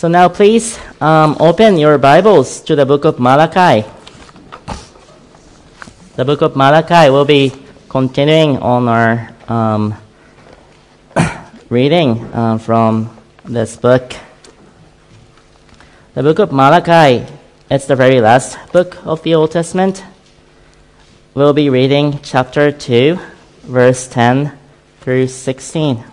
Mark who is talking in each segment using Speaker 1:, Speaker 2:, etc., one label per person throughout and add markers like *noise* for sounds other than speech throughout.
Speaker 1: So now please um, open your Bibles to the book of Malachi. The book of Malachi will be continuing on our um, *coughs* reading uh, from this book. The book of Malachi, it's the very last book of the Old Testament. We'll be reading chapter 2, verse 10 through 16.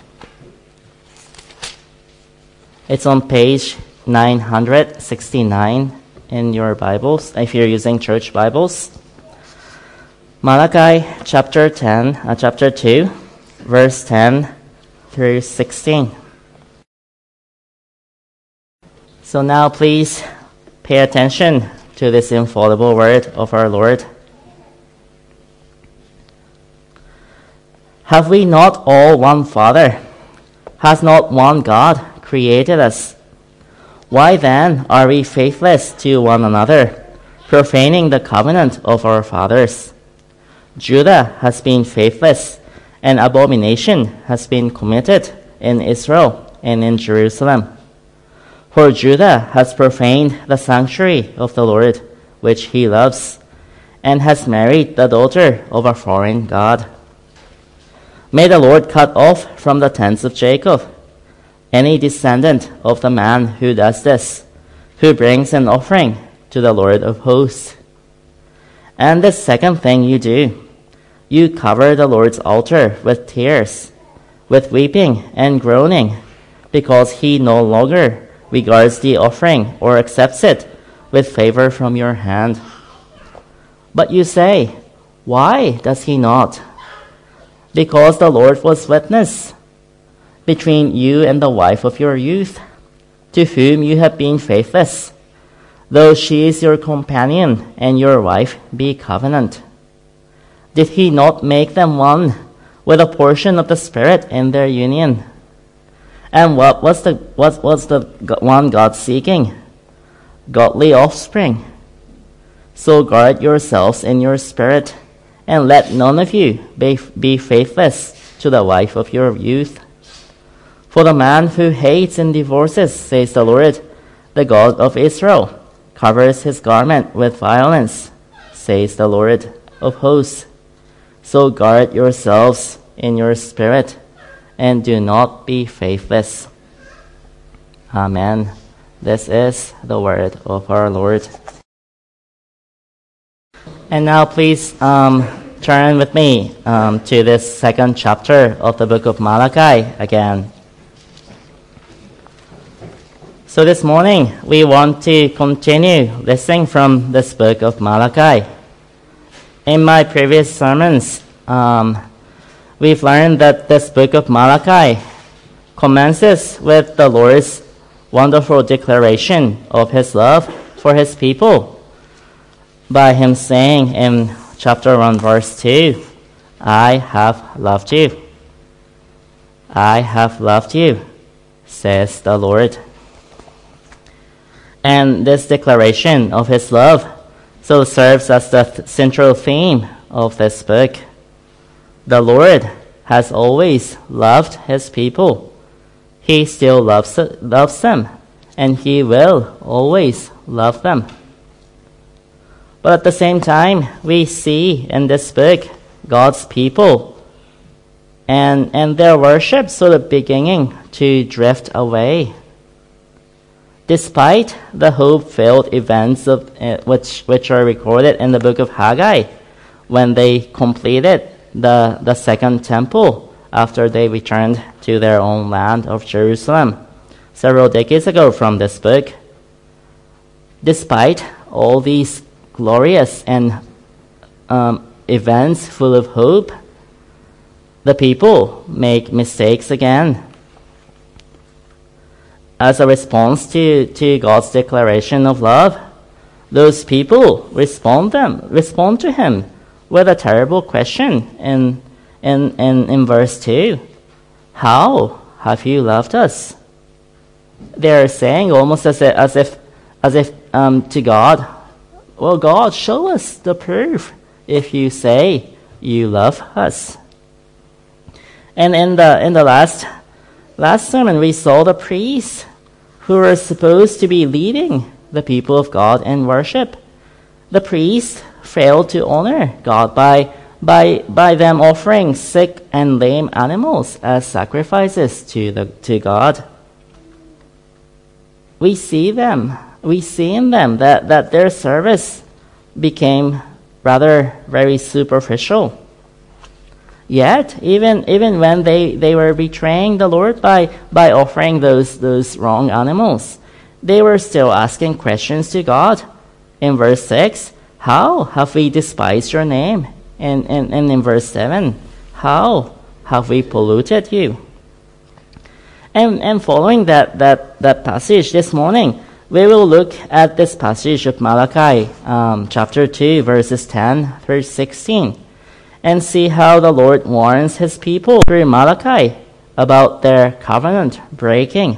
Speaker 1: It's on page 969 in your Bibles, if you're using church Bibles. Malachi chapter 10, uh, chapter 2, verse 10 through 16. So now please pay attention to this infallible word of our Lord. Have we not all one Father? Has not one God created us? Why then are we faithless to one another, profaning the covenant of our fathers? Judah has been faithless, and abomination has been committed in Israel and in Jerusalem. For Judah has profaned the sanctuary of the Lord, which he loves, and has married the daughter of a foreign God. May the Lord cut off from the tents of Jacob any descendant of the man who does this, who brings an offering to the Lord of hosts. And the second thing you do, you cover the Lord's altar with tears, with weeping and groaning, because he no longer regards the offering or accepts it with favor from your hand. But you say, Why does he not? because the Lord was witness between you and the wife of your youth, to whom you have been faithless, though she is your companion and your wife be covenant. Did he not make them one with a portion of the Spirit in their union? And what was the, what was the one God seeking? Godly offspring. So guard yourselves in your spirit and let none of you be, be faithless to the wife of your youth. For the man who hates and divorces, says the Lord, the God of Israel, covers his garment with violence, says the Lord of hosts. So guard yourselves in your spirit, and do not be faithless. Amen. This is the word of our Lord. And now, please um, turn with me um, to this second chapter of the book of Malachi again. So, this morning, we want to continue listening from this book of Malachi. In my previous sermons, um, we've learned that this book of Malachi commences with the Lord's wonderful declaration of his love for his people by him saying in chapter 1, verse 2, I have loved you. I have loved you, says the Lord. And this declaration of his love so serves as the th- central theme of this book. The Lord has always loved his people. He still loves, loves them, and he will always love them. But at the same time, we see in this book God's people and, and their worship sort of beginning to drift away. Despite the hope filled events of, uh, which, which are recorded in the book of Haggai, when they completed the, the second temple after they returned to their own land of Jerusalem several decades ago from this book, despite all these glorious and um, events full of hope, the people make mistakes again. As a response to, to God's declaration of love, those people respond them respond to him with a terrible question in in, in, in verse 2. How have you loved us? They're saying almost as if as if, as if um, to God, well, God, show us the proof if you say you love us. And in the, in the last, last sermon, we saw the priests who were supposed to be leading the people of God in worship. The priests failed to honor God by, by, by them offering sick and lame animals as sacrifices to, the, to God. We see them, we see in them that, that their service became rather very superficial. Yet, even, even when they, they were betraying the Lord by, by offering those, those wrong animals, they were still asking questions to God. In verse 6, How have we despised your name? And, and, and in verse 7, How have we polluted you? And, and following that, that, that passage this morning, we will look at this passage of Malachi, um, chapter 2, verses 10 through 16 and see how the Lord warns his people through Malachi about their covenant breaking.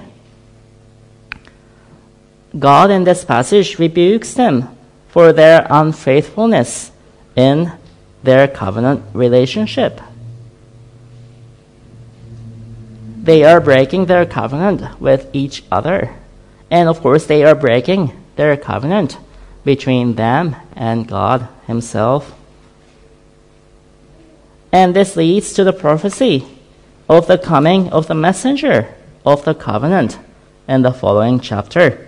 Speaker 1: God in this passage rebukes them for their unfaithfulness in their covenant relationship. They are breaking their covenant with each other. And of course, they are breaking their covenant between them and God Himself. And this leads to the prophecy of the coming of the messenger of the covenant in the following chapter.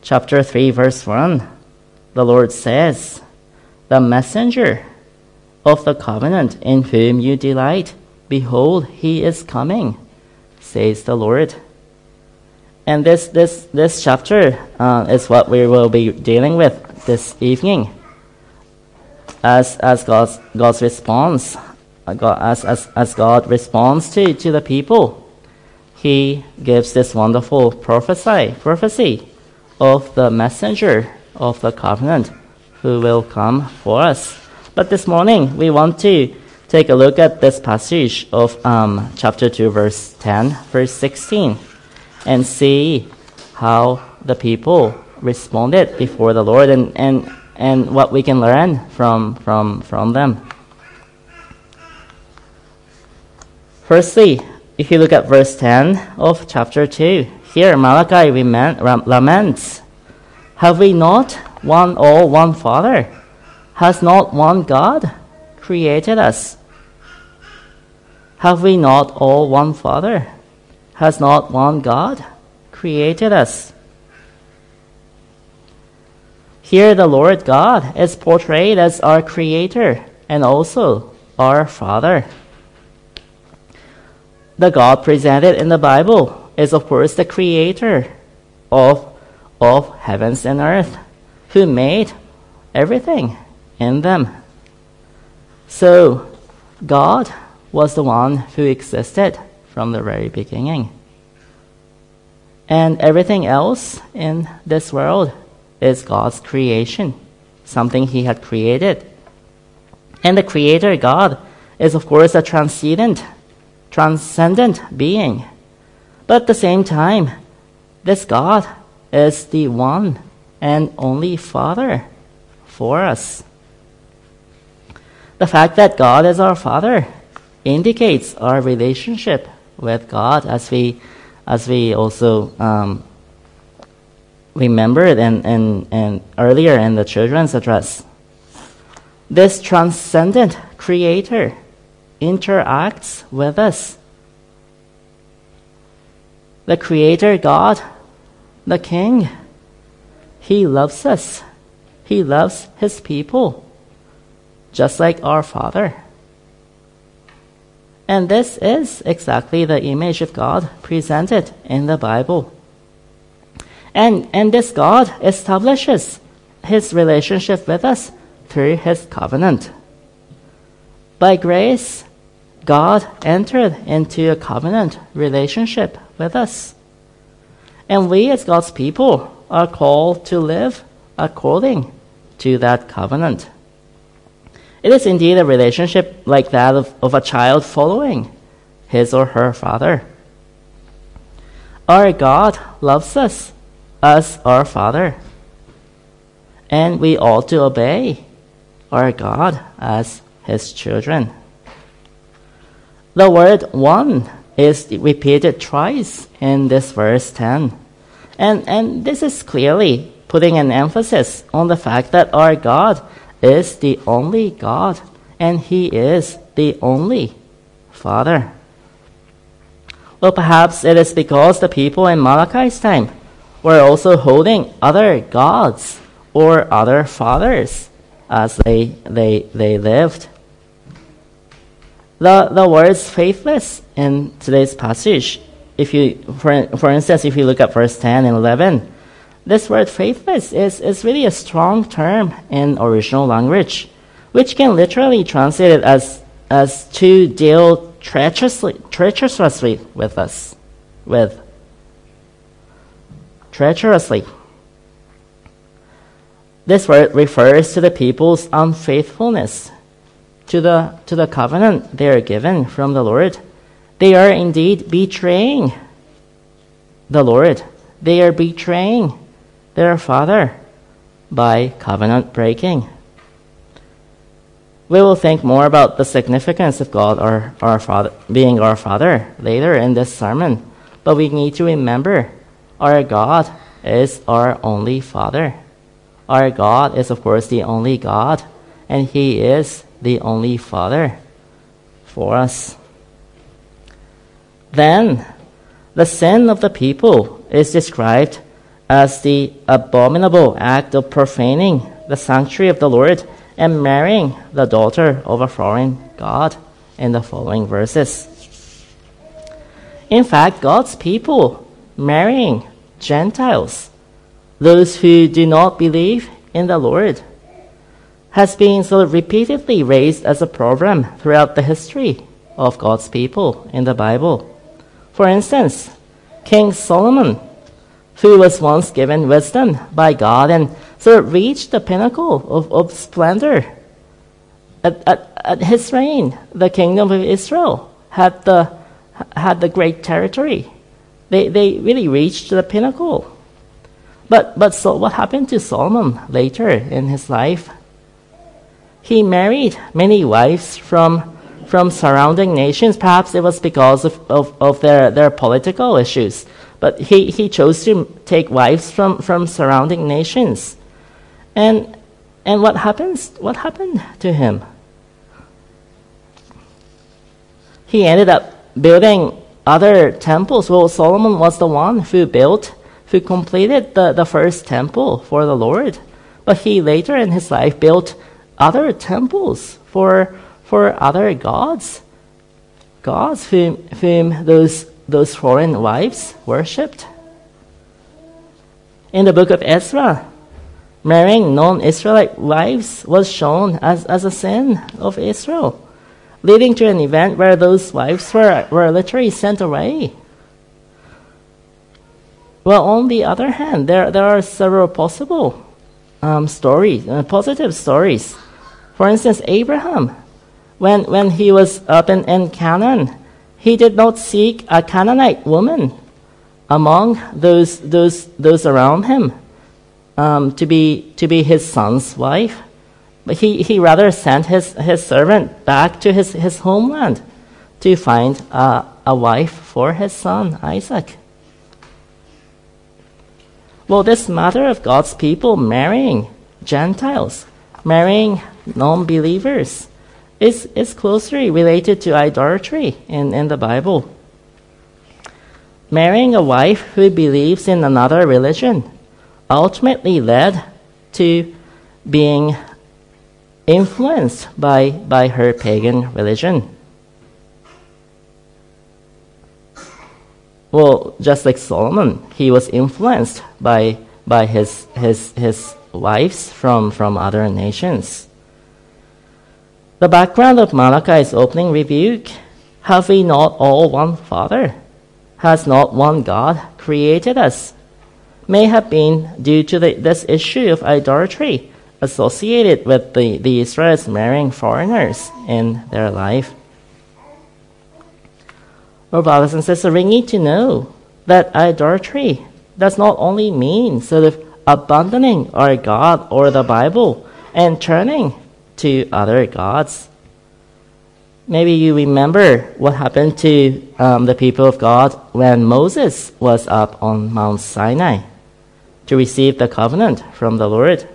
Speaker 1: Chapter 3, verse 1, the Lord says, The messenger of the covenant in whom you delight, behold, he is coming, says the Lord. And this, this, this chapter uh, is what we will be dealing with this evening as, as God's, God's response, uh, as, as, as God responds to, to the people, he gives this wonderful prophecy, prophecy of the messenger of the covenant who will come for us. But this morning, we want to take a look at this passage of um, chapter 2, verse 10, verse 16, and see how the people responded before the Lord and, and and what we can learn from, from, from them. Firstly, if you look at verse 10 of chapter 2, here Malachi laments Have we not one all, one Father? Has not one God created us? Have we not all one Father? Has not one God created us? Here, the Lord God is portrayed as our Creator and also our Father. The God presented in the Bible is, of course, the Creator of, of heavens and earth, who made everything in them. So, God was the one who existed from the very beginning. And everything else in this world is God's creation, something He had created. And the Creator God is, of course, a transcendent, transcendent being. But at the same time, this God is the one and only Father for us. The fact that God is our Father indicates our relationship with God, as we, as we also um, remembered and, and, and earlier in the children's address. This transcendent creator interacts with us. The creator God, the king, he loves us. He loves his people, just like our Father. And this is exactly the image of God presented in the Bible. And, and this God establishes his relationship with us through his covenant. By grace, God entered into a covenant relationship with us. And we, as God's people, are called to live according to that covenant. It is indeed a relationship like that of, of a child following his or her father. Our God loves us as our Father. And we ought to obey our God as His children. The word one is repeated twice in this verse 10. And, and this is clearly putting an emphasis on the fact that our God is the only God and He is the only Father. Well, perhaps it is because the people in Malachi's time were also holding other gods or other fathers as they, they, they lived. The, the words faithless in today's passage, if you, for, for instance, if you look at verse 10 and 11, this word faithless is, is really a strong term in original language, which can literally translate it as, as to deal treacherously, treacherously with us, with treacherously. This word refers to the people's unfaithfulness to the, to the covenant they are given from the Lord. They are indeed betraying the Lord. They are betraying their Father by covenant breaking. We will think more about the significance of God our, our father, being our Father later in this sermon, but we need to remember our God is our only Father. Our God is, of course, the only God, and He is the only Father for us. Then, the sin of the people is described as the abominable act of profaning the sanctuary of the Lord and marrying the daughter of a foreign God in the following verses. In fact, God's people marrying Gentiles, those who do not believe in the Lord, has been sort of repeatedly raised as a problem throughout the history of God's people in the Bible. For instance, King Solomon, who was once given wisdom by God and sort of reached the pinnacle of, of splendor. At, at, at his reign, the kingdom of Israel had the, had the great territory. They, they really reached the pinnacle. But, but so what happened to Solomon later in his life? He married many wives from, from surrounding nations. Perhaps it was because of, of, of their, their political issues. But he, he chose to take wives from, from surrounding nations. And, and what happens? What happened to him? He ended up building other temples. Well, Solomon was the one who built, who completed the, the first temple for the Lord. But he later in his life built other temples for, for other gods, gods whom, whom those, those foreign wives worshipped. In the book of Ezra, marrying non Israelite wives was shown as, as a sin of Israel, leading to an event where those wives were, were literally sent away. Well, on the other hand, there, there are several possible um, stories, uh, positive stories for instance, Abraham, when, when he was up in, in Canaan, he did not seek a Canaanite woman among those, those, those around him um, to, be, to be his son's wife. But he, he rather sent his, his servant back to his, his homeland to find a, a wife for his son, Isaac. Well, this matter of God's people marrying Gentiles, marrying non believers is, is closely related to idolatry in, in the Bible. Marrying a wife who believes in another religion ultimately led to being influenced by, by her pagan religion. Well, just like Solomon, he was influenced by, by his, his, his wives from, from other nations. The background of Malachi's opening rebuke Have we not all one Father? Has not one God created us? May have been due to the, this issue of idolatry associated with the, the Israelites marrying foreigners in their life. Well, brothers and sisters, we need to know that idolatry does not only mean sort of abandoning our God or the Bible and turning to other gods. maybe you remember what happened to um, the people of God when Moses was up on Mount Sinai to receive the covenant from the Lord.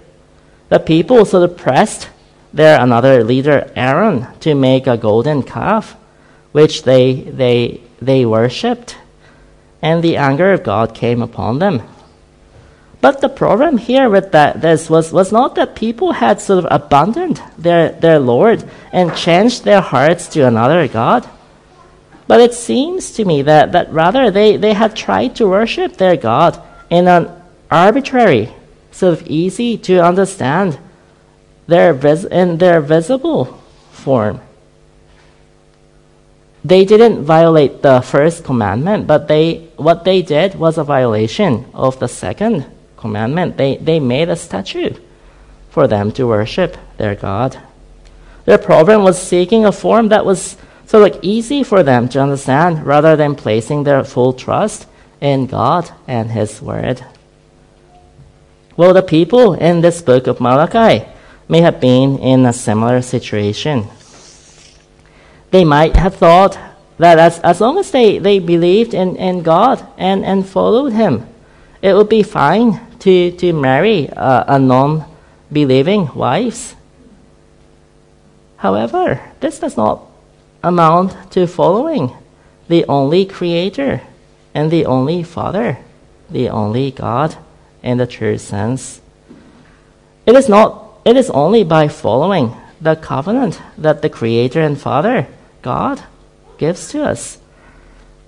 Speaker 1: The people of pressed their another leader, Aaron, to make a golden calf, which they, they, they worshipped. And the anger of God came upon them. But the problem here with that, this was, was not that people had sort of abandoned their, their Lord and changed their hearts to another God. But it seems to me that, that rather they, they had tried to worship their God in an arbitrary, sort of easy to understand, their vis- in their visible form. They didn't violate the first commandment, but they, what they did was a violation of the second commandment. They, they made a statue for them to worship their God. Their problem was seeking a form that was so like easy for them to understand rather than placing their full trust in God and His Word. Well, the people in this book of Malachi may have been in a similar situation. They might have thought that as, as long as they, they believed in, in God and, and followed Him, it would be fine to, to marry a, a non believing wife. However, this does not amount to following the only Creator and the only Father, the only God in the true sense. It is not it is only by following the covenant that the Creator and Father, God, gives to us,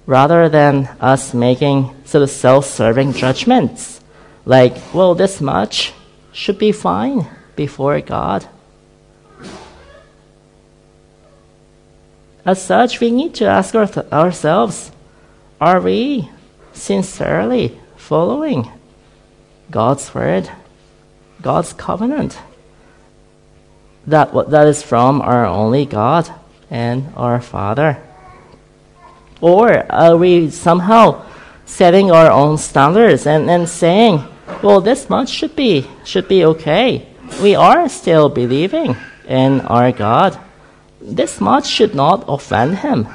Speaker 1: rather than us making sort of self serving judgments like, well, this much should be fine before God. As such, we need to ask our th- ourselves are we sincerely following God's word, God's covenant? That, that is from our only God and our Father? Or are we somehow setting our own standards and, and saying, well, this much should be should be okay. We are still believing in our God. This much should not offend him.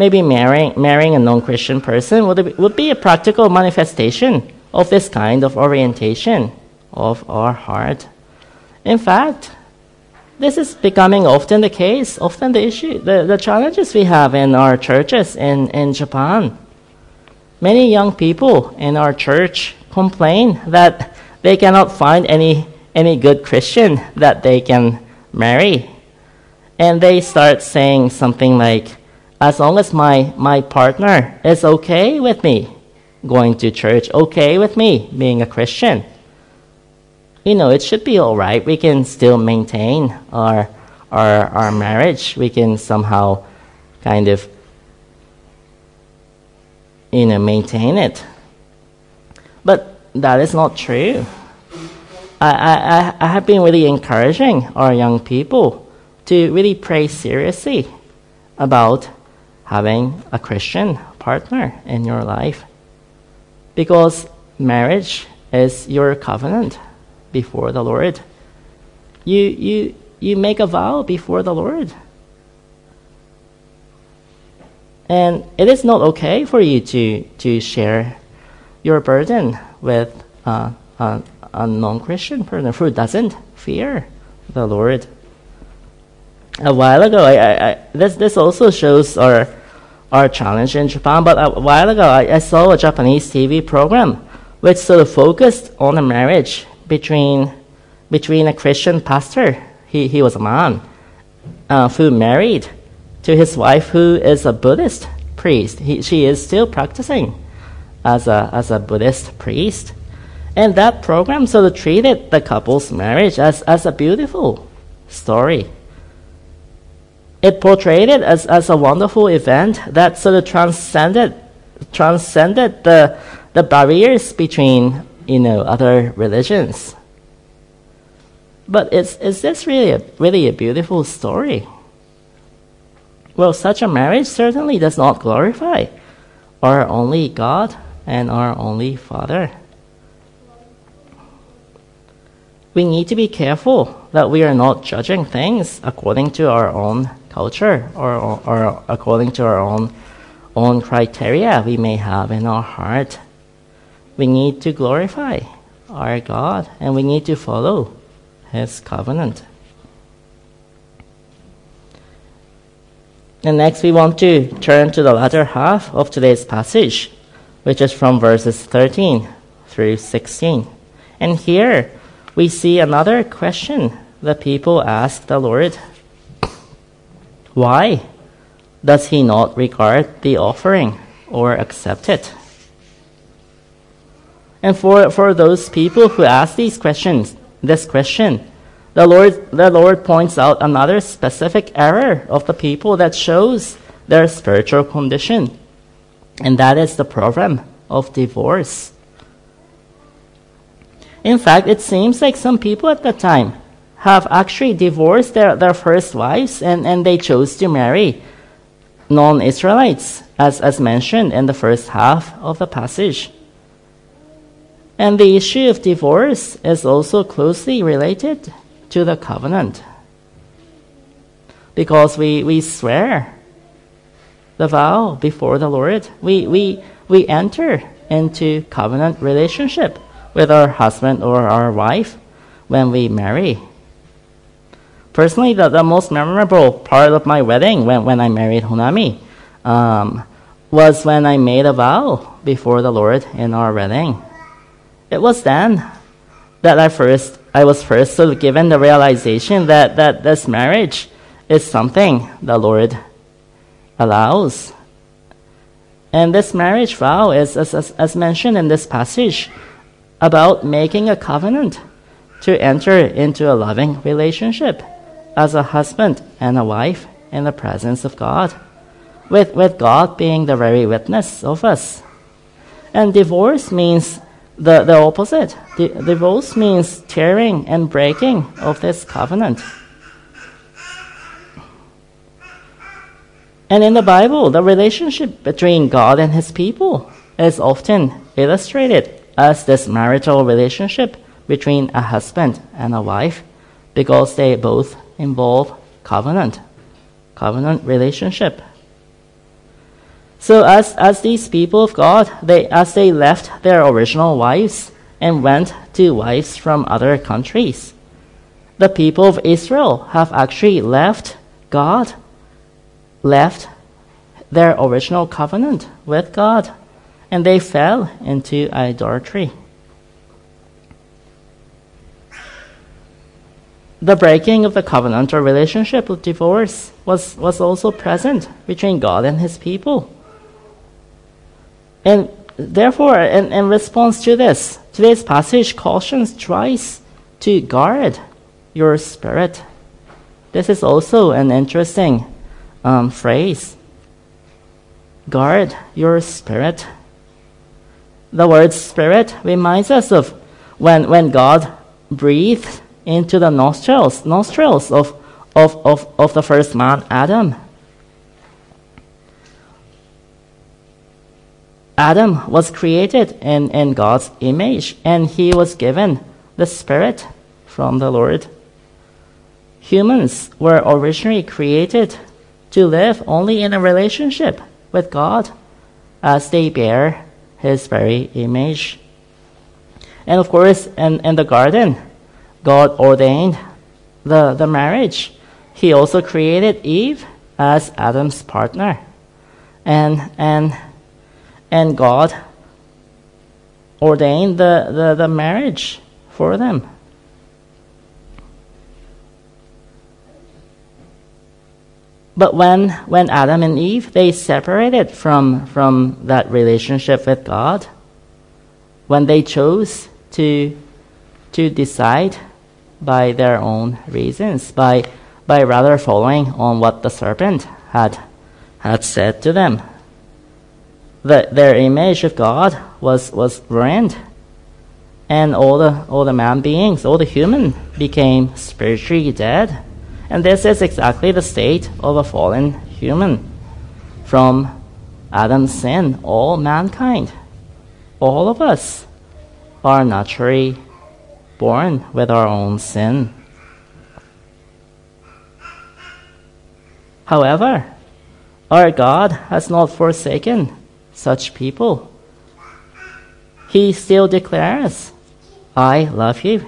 Speaker 1: Maybe marrying marrying a non-Christian person would would be a practical manifestation of this kind of orientation of our heart. In fact, this is becoming often the case, often the issue, the, the challenges we have in our churches in, in Japan. Many young people in our church complain that they cannot find any, any good Christian that they can marry. And they start saying something like, as long as my, my partner is okay with me going to church, okay with me being a Christian, you know, it should be all right. We can still maintain our, our, our marriage. We can somehow kind of you know, maintain it. But that is not true. I, I, I have been really encouraging our young people to really pray seriously about having a Christian partner in your life. Because marriage is your covenant before the Lord. You, you, you make a vow before the Lord. And it is not okay for you to, to share your burden with a, a non Christian person who doesn't fear the Lord. A while ago, I, I, I, this, this also shows our, our challenge in Japan, but a while ago, I, I saw a Japanese TV program which sort of focused on a marriage between, between a Christian pastor, he, he was a man, uh, who married to his wife, who is a Buddhist priest. He, she is still practicing as a, as a Buddhist priest. And that program sort of treated the couple's marriage as, as a beautiful story. It portrayed it as, as a wonderful event that sort of transcended transcended the, the barriers between you know other religions. But is, is this really a, really a beautiful story? Well, such a marriage certainly does not glorify our only God and our only Father. We need to be careful that we are not judging things according to our own culture or, or, or according to our own own criteria we may have in our heart. We need to glorify our God and we need to follow His covenant. And next, we want to turn to the latter half of today's passage, which is from verses 13 through 16. And here we see another question the people ask the Lord Why does he not regard the offering or accept it? And for, for those people who ask these questions, this question, the Lord, the Lord points out another specific error of the people that shows their spiritual condition. And that is the problem of divorce. In fact, it seems like some people at that time have actually divorced their, their first wives and, and they chose to marry non Israelites, as, as mentioned in the first half of the passage. And the issue of divorce is also closely related to the covenant. Because we, we swear the vow before the Lord, we, we, we enter into covenant relationship with our husband or our wife when we marry. Personally, the, the most memorable part of my wedding when, when I married Honami um, was when I made a vow before the Lord in our wedding. It was then that I first I was first sort of given the realization that, that this marriage is something the Lord allows. And this marriage vow is, as, as, as mentioned in this passage, about making a covenant to enter into a loving relationship as a husband and a wife in the presence of God, with, with God being the very witness of us. And divorce means the, the opposite. The, divorce means tearing and breaking of this covenant. And in the Bible, the relationship between God and his people is often illustrated as this marital relationship between a husband and a wife because they both involve covenant, covenant relationship. So as, as these people of God, they, as they left their original wives and went to wives from other countries, the people of Israel have actually left God, left their original covenant with God and they fell into idolatry. The breaking of the covenant or relationship of divorce was, was also present between God and his people. And therefore, in, in response to this, today's passage cautions twice to guard your spirit. This is also an interesting um, phrase. Guard your spirit. The word spirit reminds us of when, when God breathed into the nostrils, nostrils of, of, of, of the first man, Adam. Adam was created in, in God's image, and he was given the Spirit from the Lord. Humans were originally created to live only in a relationship with God as they bear his very image. And of course, in, in the garden, God ordained the, the marriage. He also created Eve as Adam's partner. And, and, and God ordained the, the, the marriage for them. But when, when Adam and Eve, they separated from, from that relationship with God, when they chose to, to decide by their own reasons, by, by rather following on what the serpent had, had said to them. The, their image of God was, was ruined, and all the, all the man beings, all the human, became spiritually dead. And this is exactly the state of a fallen human. From Adam's sin, all mankind, all of us, are naturally born with our own sin. However, our God has not forsaken such people. He still declares, I love you.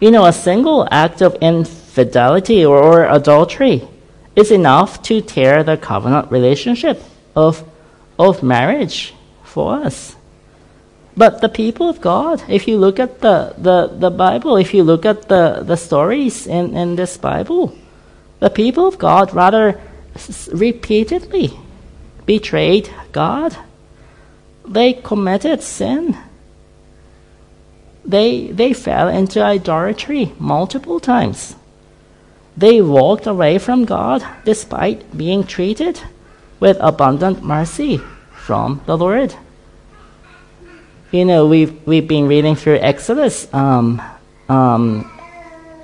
Speaker 1: You know, a single act of infidelity or, adultery is enough to tear the covenant relationship of, of marriage for us. But the people of God, if you look at the, the, the Bible, if you look at the, the stories in, in this Bible, the people of God rather s- repeatedly betrayed God. They committed sin. They, they fell into idolatry multiple times. They walked away from God despite being treated with abundant mercy from the Lord. You know, we've, we've been reading through Exodus um, um,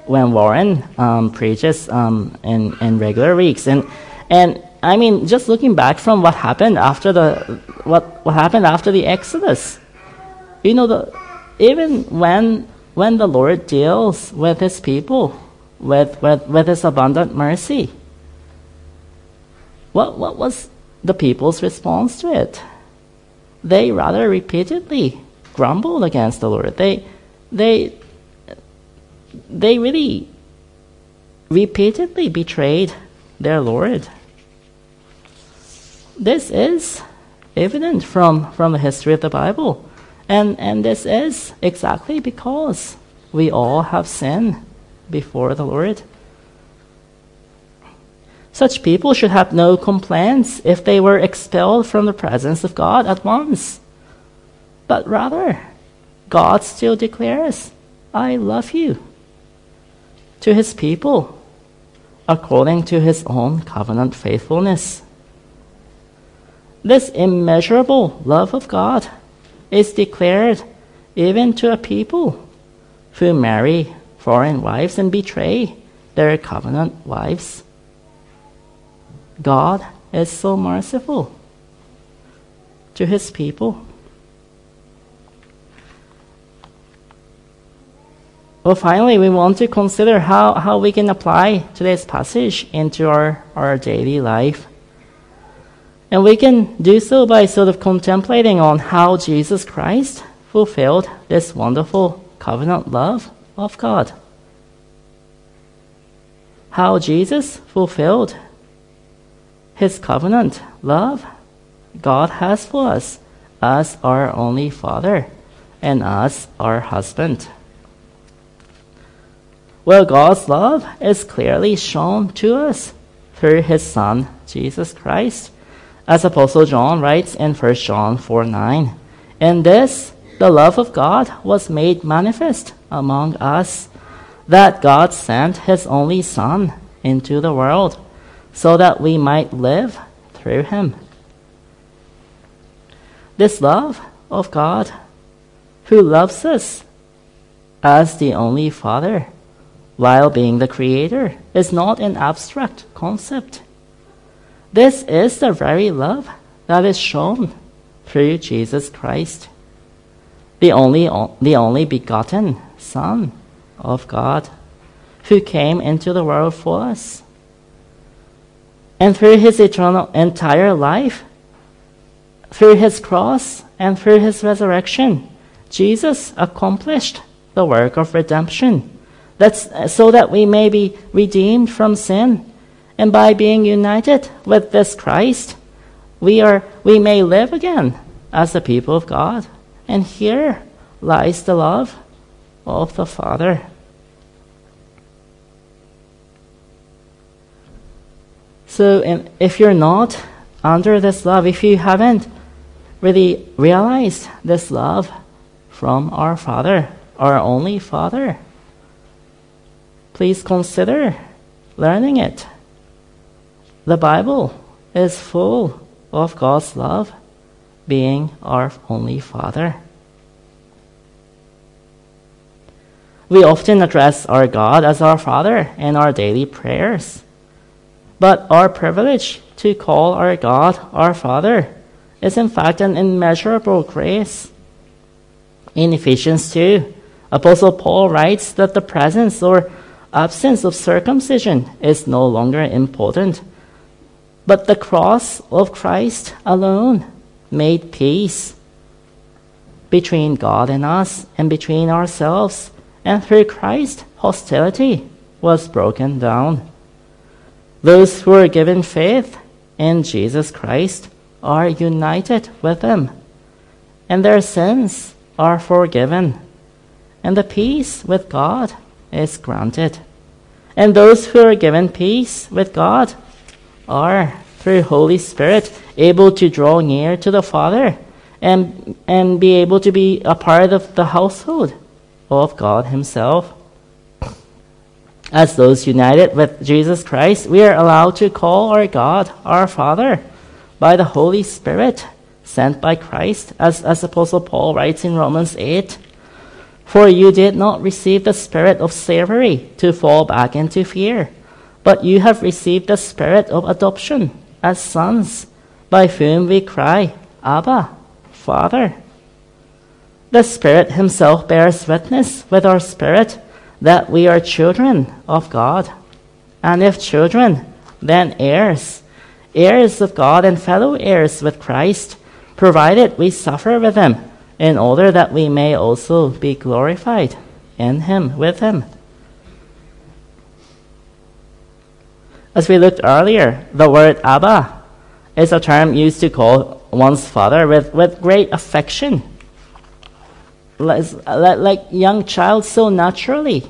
Speaker 1: when Warren um, preaches um, in, in regular weeks. And, and I mean, just looking back from what happened after the, what, what happened after the Exodus, you know, the, even when, when the Lord deals with his people, with, with, with his abundant mercy, what, what was the people's response to it? They rather repeatedly grumbled against the Lord. They, they, they really repeatedly betrayed their Lord. This is evident from, from the history of the Bible. And, and this is exactly because we all have sinned before the Lord. Such people should have no complaints if they were expelled from the presence of God at once. But rather, God still declares, I love you to his people according to his own covenant faithfulness. This immeasurable love of God is declared even to a people who marry foreign wives and betray their covenant wives. God is so merciful to his people. Well, finally, we want to consider how, how we can apply today's passage into our, our daily life. And we can do so by sort of contemplating on how Jesus Christ fulfilled this wonderful covenant love of God. How Jesus fulfilled his covenant love God has for us as our only Father and as our husband. Well, God's love is clearly shown to us through his Son, Jesus Christ. As Apostle John writes in 1 John 4 9, In this, the love of God was made manifest among us, that God sent his only Son into the world, so that we might live through him. This love of God, who loves us as the only Father, while being the Creator, is not an abstract concept. This is the very love that is shown through Jesus Christ, the only, the only begotten Son of God, who came into the world for us. And through his eternal entire life, through his cross and through his resurrection, Jesus accomplished the work of redemption. That's so that we may be redeemed from sin. And by being united with this Christ, we are we may live again as the people of God. And here lies the love of the Father. So um, if you're not under this love, if you haven't really realized this love from our Father, our only Father, please consider learning it. The Bible is full of God's love being our only Father. We often address our God as our Father in our daily prayers. But our privilege to call our God our Father is in fact an immeasurable grace. In Ephesians 2, Apostle Paul writes that the presence or absence of circumcision is no longer important, but the cross of Christ alone made peace between God and us and between ourselves, and through Christ, hostility was broken down. Those who are given faith in Jesus Christ are united with Him, and their sins are forgiven, and the peace with God is granted. And those who are given peace with God are, through Holy Spirit, able to draw near to the Father and, and be able to be a part of the household of God Himself. As those united with Jesus Christ, we are allowed to call our God our Father by the Holy Spirit sent by Christ, as, as Apostle Paul writes in Romans 8. For you did not receive the spirit of slavery to fall back into fear, but you have received the spirit of adoption as sons, by whom we cry, Abba, Father. The Spirit Himself bears witness with our spirit that we are children of God. And if children, then heirs, heirs of God and fellow heirs with Christ, provided we suffer with Him, in order that we may also be glorified in Him, with Him. As we looked earlier, the word Abba is a term used to call one's father with, with great affection. Like young child so naturally,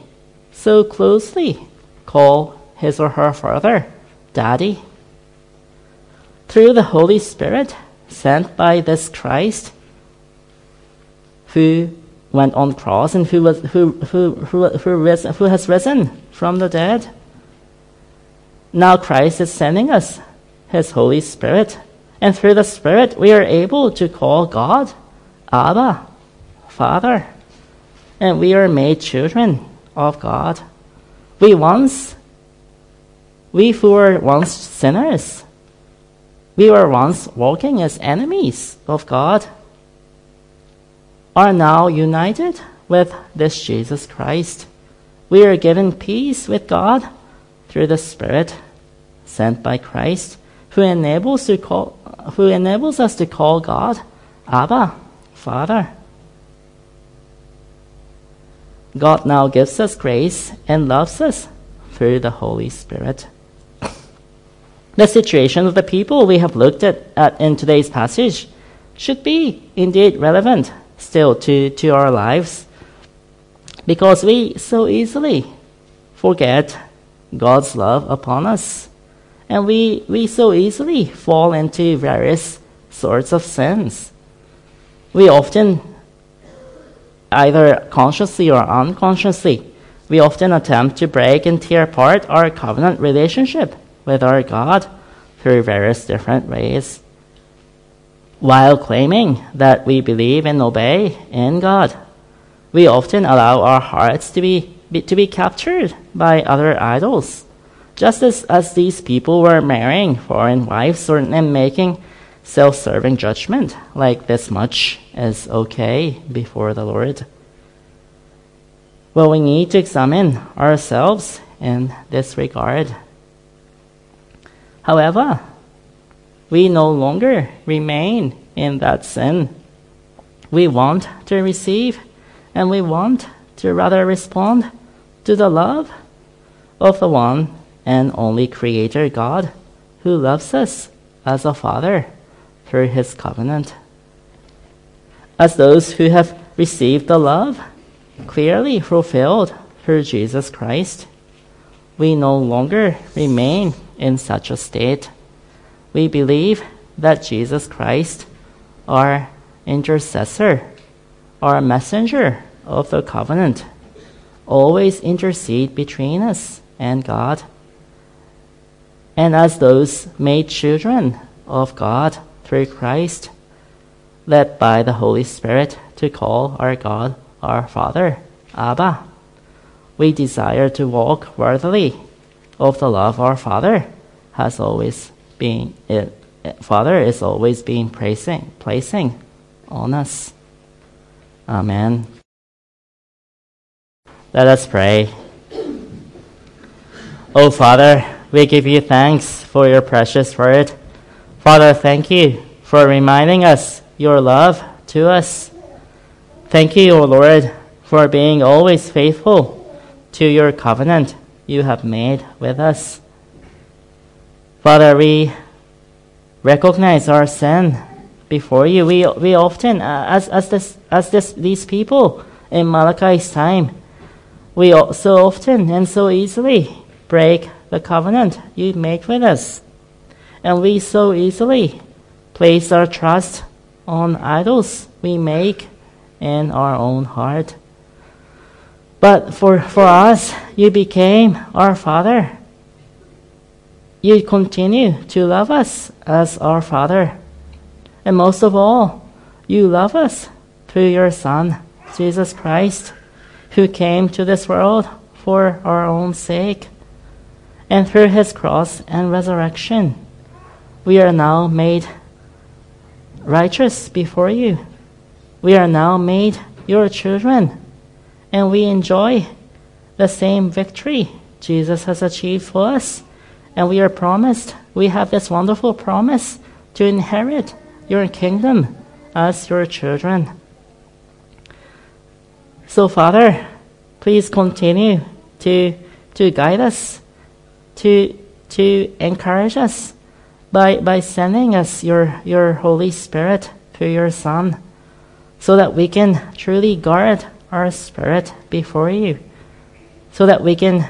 Speaker 1: so closely call his or her father daddy. Through the Holy Spirit sent by this Christ who went on cross and who, was, who, who, who, who, risen, who has risen from the dead. Now Christ is sending us his Holy Spirit and through the Spirit, we are able to call God Abba, Father. And we are made children of God. We once, we who were once sinners, we were once walking as enemies of God, are now united with this Jesus Christ. We are given peace with God through the Spirit sent by Christ who enables, call, who enables us to call God Abba, Father. God now gives us grace and loves us through the Holy Spirit. The situation of the people we have looked at, at in today's passage should be indeed relevant still to, to our lives because we so easily forget God's love upon us. And we, we so easily fall into various sorts of sins. We often, either consciously or unconsciously, we often attempt to break and tear apart our covenant relationship with our God through various different ways, while claiming that we believe and obey in God. We often allow our hearts to be, be to be captured by other idols just as, as these people were marrying foreign wives and making self serving judgment, like this much is okay before the Lord. Well, we need to examine ourselves in this regard. However, we no longer remain in that sin. We want to receive and we want to rather respond to the love of the one and only Creator God who loves us as a Father through His covenant. As those who have received the love clearly fulfilled through Jesus Christ, we no longer remain in such a state. We believe that Jesus Christ, our intercessor, our messenger of the covenant, always intercede between us and God and as those made children of God through Christ, led by the Holy Spirit to call our God our Father, Abba. We desire to walk worthily of the love our Father has always been, it, Father is always being placing, placing on us. Amen. Let us pray. Oh, Father, we give you thanks for your precious word. Father, thank you for reminding us your love to us. Thank you, O Lord, for being always faithful to your covenant you have made with us. Father, we recognize our sin before you. We, we often, uh, as, as, this, as this, these people in Malachi's time, we so often and so easily break the covenant you make with us. And we so easily place our trust on idols we make in our own heart. But for, for us, you became our Father. You continue to love us as our Father. And most of all, you love us through your Son, Jesus Christ, who came to this world for our own sake. And through his cross and resurrection, we are now made righteous before you. We are now made your children and we enjoy the same victory Jesus has achieved for us. And we are promised, we have this wonderful promise to inherit your kingdom as your children. So, Father, please continue to, to guide us, to, to encourage us by, by sending us your, your Holy Spirit through your Son, so that we can truly guard our spirit before you so that we can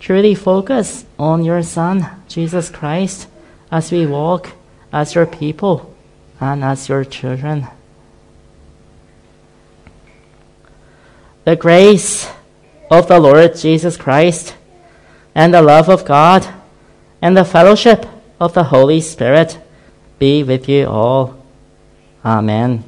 Speaker 1: truly focus on your Son, Jesus Christ, as we walk as your people and as your children. The grace of the Lord Jesus Christ and the love of God and the fellowship of the Holy Spirit be with you all. Amen.